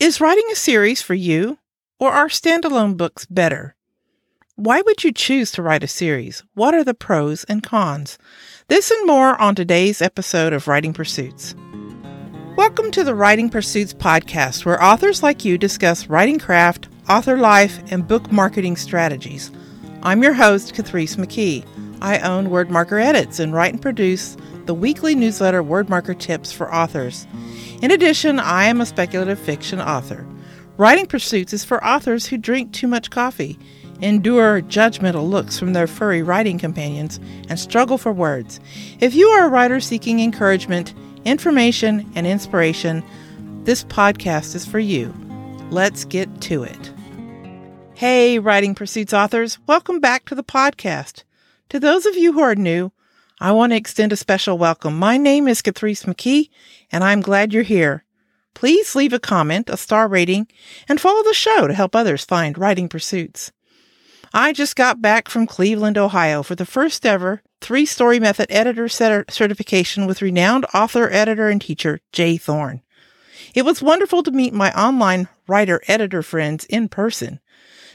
Is writing a series for you, or are standalone books better? Why would you choose to write a series? What are the pros and cons? This and more on today's episode of Writing Pursuits. Welcome to the Writing Pursuits podcast, where authors like you discuss writing craft, author life, and book marketing strategies. I'm your host, Catrice McKee. I own Wordmarker Edits and write and produce the weekly newsletter Wordmarker Tips for Authors. In addition, I am a speculative fiction author. Writing Pursuits is for authors who drink too much coffee, endure judgmental looks from their furry writing companions, and struggle for words. If you are a writer seeking encouragement, information, and inspiration, this podcast is for you. Let's get to it. Hey, Writing Pursuits authors, welcome back to the podcast. To those of you who are new, I want to extend a special welcome. My name is Catrice McKee, and I'm glad you're here. Please leave a comment, a star rating, and follow the show to help others find writing pursuits. I just got back from Cleveland, Ohio for the first ever three story method editor certification with renowned author, editor, and teacher Jay Thorn. It was wonderful to meet my online writer editor friends in person.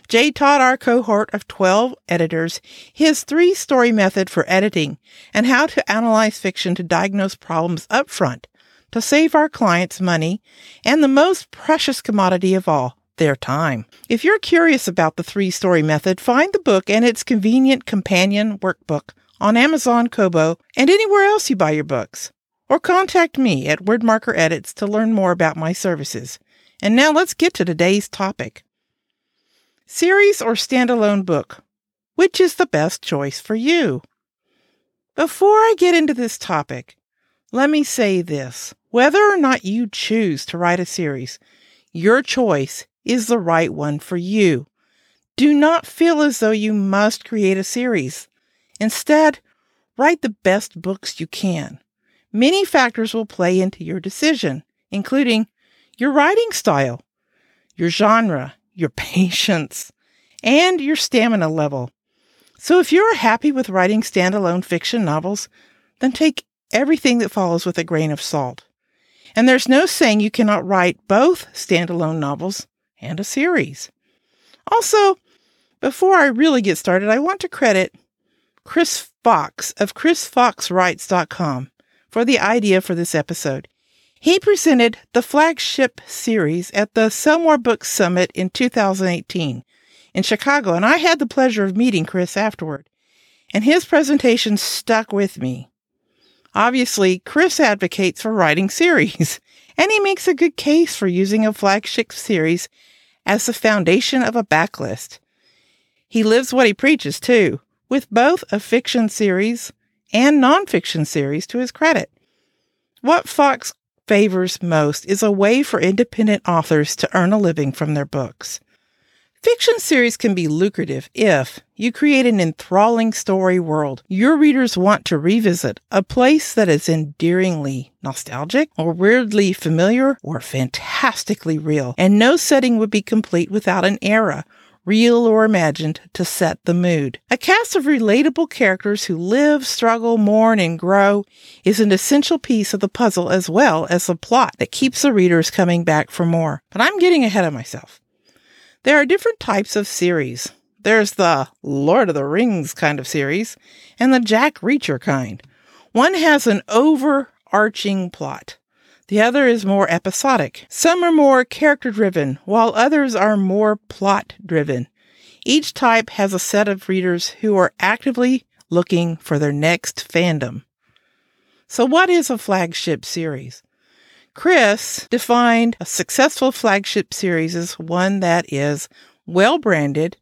Jay taught our cohort of 12 editors his three story method for editing and how to analyze fiction to diagnose problems up front to save our clients money and the most precious commodity of all, their time. If you're curious about the three story method, find the book and its convenient companion workbook on Amazon, Kobo, and anywhere else you buy your books. Or contact me at Wordmarker Edits to learn more about my services. And now let's get to today's topic. Series or standalone book? Which is the best choice for you? Before I get into this topic, let me say this. Whether or not you choose to write a series, your choice is the right one for you. Do not feel as though you must create a series. Instead, write the best books you can. Many factors will play into your decision, including your writing style, your genre, your patience, and your stamina level. So if you're happy with writing standalone fiction novels, then take everything that follows with a grain of salt. And there's no saying you cannot write both standalone novels and a series. Also, before I really get started, I want to credit Chris Fox of chrisfoxwrites.com for the idea for this episode. He presented the flagship series at the Sell More Books Summit in 2018 in Chicago, and I had the pleasure of meeting Chris afterward. And his presentation stuck with me. Obviously, Chris advocates for writing series, and he makes a good case for using a flagship series as the foundation of a backlist. He lives what he preaches, too, with both a fiction series and nonfiction series to his credit. What Fox favors most is a way for independent authors to earn a living from their books. Fiction series can be lucrative if you create an enthralling story world. Your readers want to revisit, a place that is endearingly nostalgic or weirdly familiar or fantastically real, and no setting would be complete without an era real or imagined, to set the mood. A cast of relatable characters who live, struggle, mourn, and grow is an essential piece of the puzzle as well as the plot that keeps the readers coming back for more. But I'm getting ahead of myself. There are different types of series. There's the Lord of the Rings kind of series and the Jack Reacher kind. One has an overarching plot. The other is more episodic. Some are more character driven, while others are more plot driven. Each type has a set of readers who are actively looking for their next fandom. So, what is a flagship series? Chris defined a successful flagship series as one that is well branded,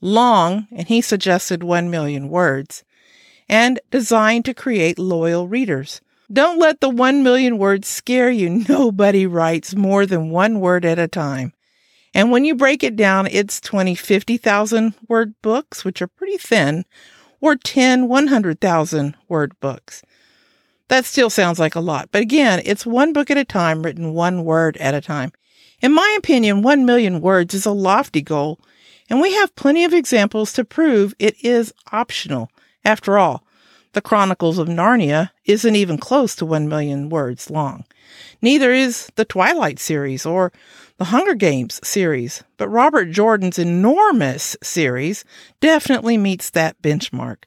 long, and he suggested 1 million words, and designed to create loyal readers. Don't let the 1 million words scare you. Nobody writes more than one word at a time. And when you break it down, it's 20, 50,000 word books, which are pretty thin, or 10, 100,000 word books. That still sounds like a lot. But again, it's one book at a time, written one word at a time. In my opinion, 1 million words is a lofty goal, and we have plenty of examples to prove it is optional. After all, The Chronicles of Narnia isn't even close to 1 million words long. Neither is the Twilight series or the Hunger Games series, but Robert Jordan's enormous series definitely meets that benchmark.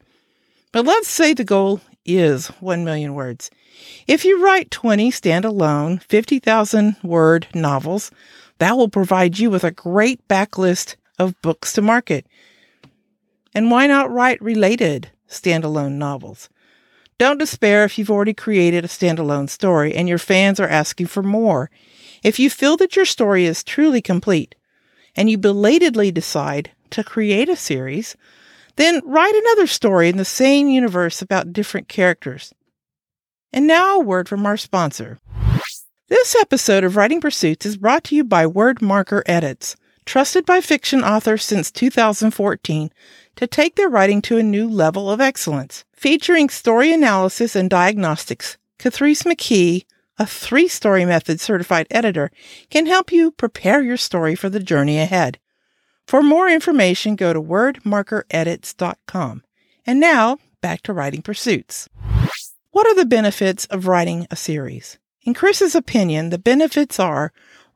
But let's say the goal is 1 million words. If you write 20 standalone 50,000 word novels, that will provide you with a great backlist of books to market. And why not write related standalone novels? Don't despair if you've already created a standalone story and your fans are asking for more. If you feel that your story is truly complete and you belatedly decide to create a series, then write another story in the same universe about different characters. And now a word from our sponsor. This episode of Writing Pursuits is brought to you by Word Marker Edits, trusted by fiction authors since 2014 to take their writing to a new level of excellence. Featuring story analysis and diagnostics, Catrice McKee, a three story method certified editor, can help you prepare your story for the journey ahead. For more information, go to wordmarkeredits.com. And now, back to writing pursuits. What are the benefits of writing a series? In Chris's opinion, the benefits are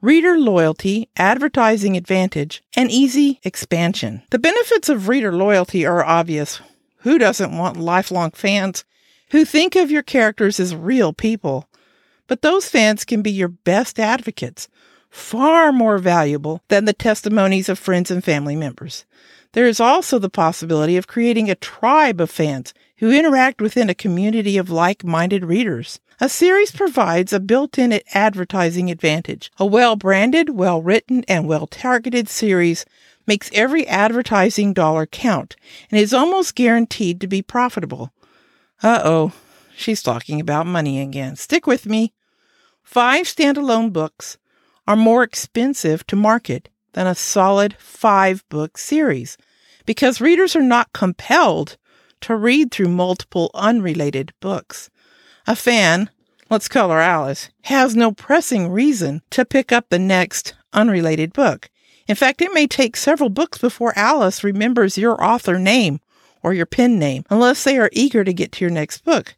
reader loyalty, advertising advantage, and easy expansion. The benefits of reader loyalty are obvious. Who doesn't want lifelong fans who think of your characters as real people? But those fans can be your best advocates, far more valuable than the testimonies of friends and family members. There is also the possibility of creating a tribe of fans who interact within a community of like minded readers. A series provides a built in advertising advantage. A well branded, well written, and well targeted series makes every advertising dollar count and is almost guaranteed to be profitable. Uh oh, she's talking about money again. Stick with me. Five standalone books are more expensive to market than a solid five book series because readers are not compelled to read through multiple unrelated books. A fan, let's call her Alice, has no pressing reason to pick up the next unrelated book. In fact, it may take several books before Alice remembers your author name or your pen name, unless they are eager to get to your next book.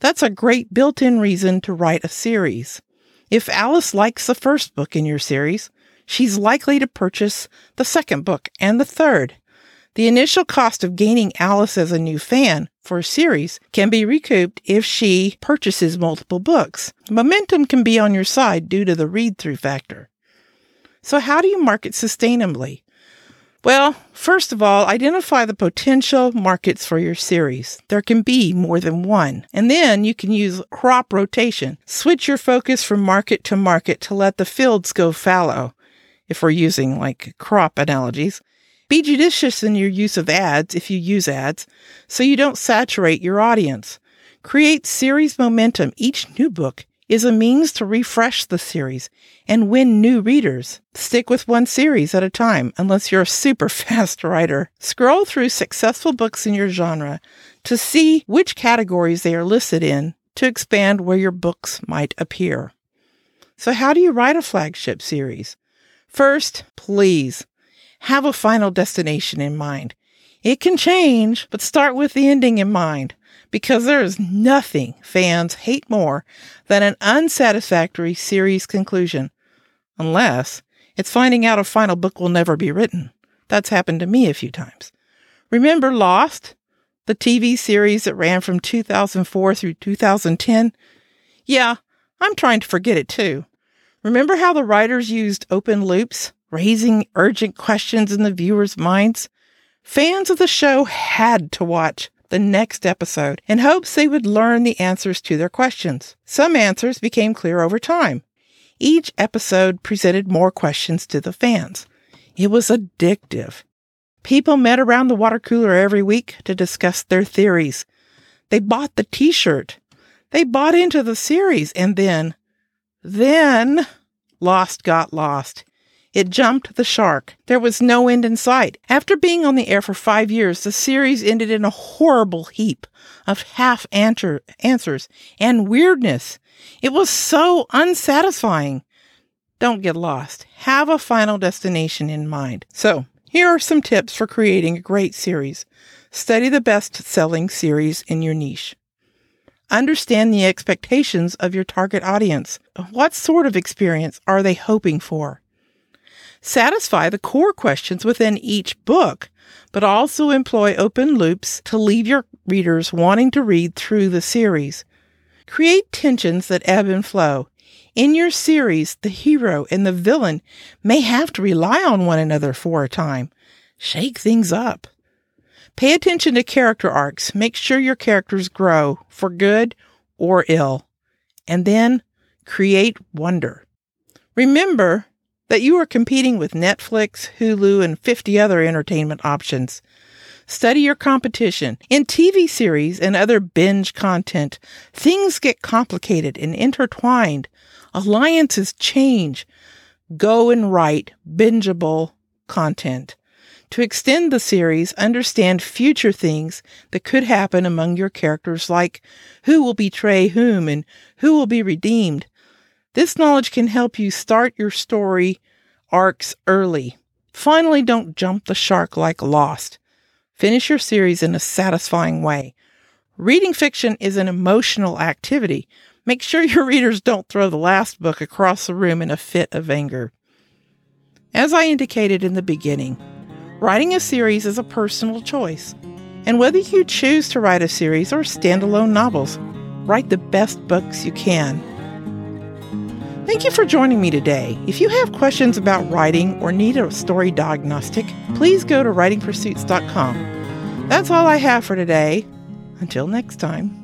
That's a great built in reason to write a series. If Alice likes the first book in your series, she's likely to purchase the second book and the third. The initial cost of gaining Alice as a new fan for a series can be recouped if she purchases multiple books. Momentum can be on your side due to the read through factor. So, how do you market sustainably? Well, first of all, identify the potential markets for your series. There can be more than one. And then you can use crop rotation. Switch your focus from market to market to let the fields go fallow, if we're using like crop analogies. Be judicious in your use of ads if you use ads, so you don't saturate your audience. Create series momentum. Each new book is a means to refresh the series and win new readers. Stick with one series at a time unless you're a super fast writer. Scroll through successful books in your genre to see which categories they are listed in to expand where your books might appear. So, how do you write a flagship series? First, please have a final destination in mind. It can change, but start with the ending in mind because there is nothing fans hate more than an unsatisfactory series conclusion, unless it's finding out a final book will never be written. That's happened to me a few times. Remember Lost, the TV series that ran from 2004 through 2010? Yeah, I'm trying to forget it too. Remember how the writers used open loops raising urgent questions in the viewers' minds. Fans of the show had to watch the next episode in hopes they would learn the answers to their questions. Some answers became clear over time. Each episode presented more questions to the fans. It was addictive. People met around the water cooler every week to discuss their theories. They bought the t shirt. They bought into the series. And then, then, Lost got lost. It jumped the shark. There was no end in sight. After being on the air for five years, the series ended in a horrible heap of half answer- answers and weirdness. It was so unsatisfying. Don't get lost. Have a final destination in mind. So, here are some tips for creating a great series. Study the best selling series in your niche. Understand the expectations of your target audience. What sort of experience are they hoping for? Satisfy the core questions within each book, but also employ open loops to leave your readers wanting to read through the series. Create tensions that ebb and flow. In your series, the hero and the villain may have to rely on one another for a time. Shake things up. Pay attention to character arcs. Make sure your characters grow for good or ill. And then create wonder. Remember that you are competing with Netflix, Hulu, and 50 other entertainment options. Study your competition. In TV series and other binge content, things get complicated and intertwined. Alliances change. Go and write bingeable content. To extend the series, understand future things that could happen among your characters, like who will betray whom and who will be redeemed. This knowledge can help you start your story arcs early. Finally, don't jump the shark like Lost. Finish your series in a satisfying way. Reading fiction is an emotional activity. Make sure your readers don't throw the last book across the room in a fit of anger. As I indicated in the beginning, Writing a series is a personal choice, and whether you choose to write a series or standalone novels, write the best books you can. Thank you for joining me today. If you have questions about writing or need a story diagnostic, please go to writingpursuits.com. That's all I have for today. Until next time.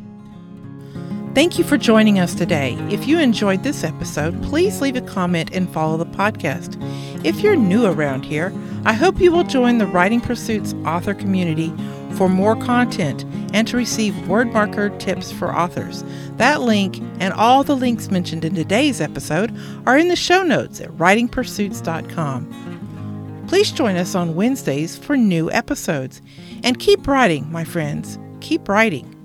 Thank you for joining us today. If you enjoyed this episode, please leave a comment and follow the podcast. If you're new around here, I hope you will join the Writing Pursuits author community for more content and to receive word marker tips for authors. That link and all the links mentioned in today's episode are in the show notes at writingpursuits.com. Please join us on Wednesdays for new episodes. And keep writing, my friends. Keep writing.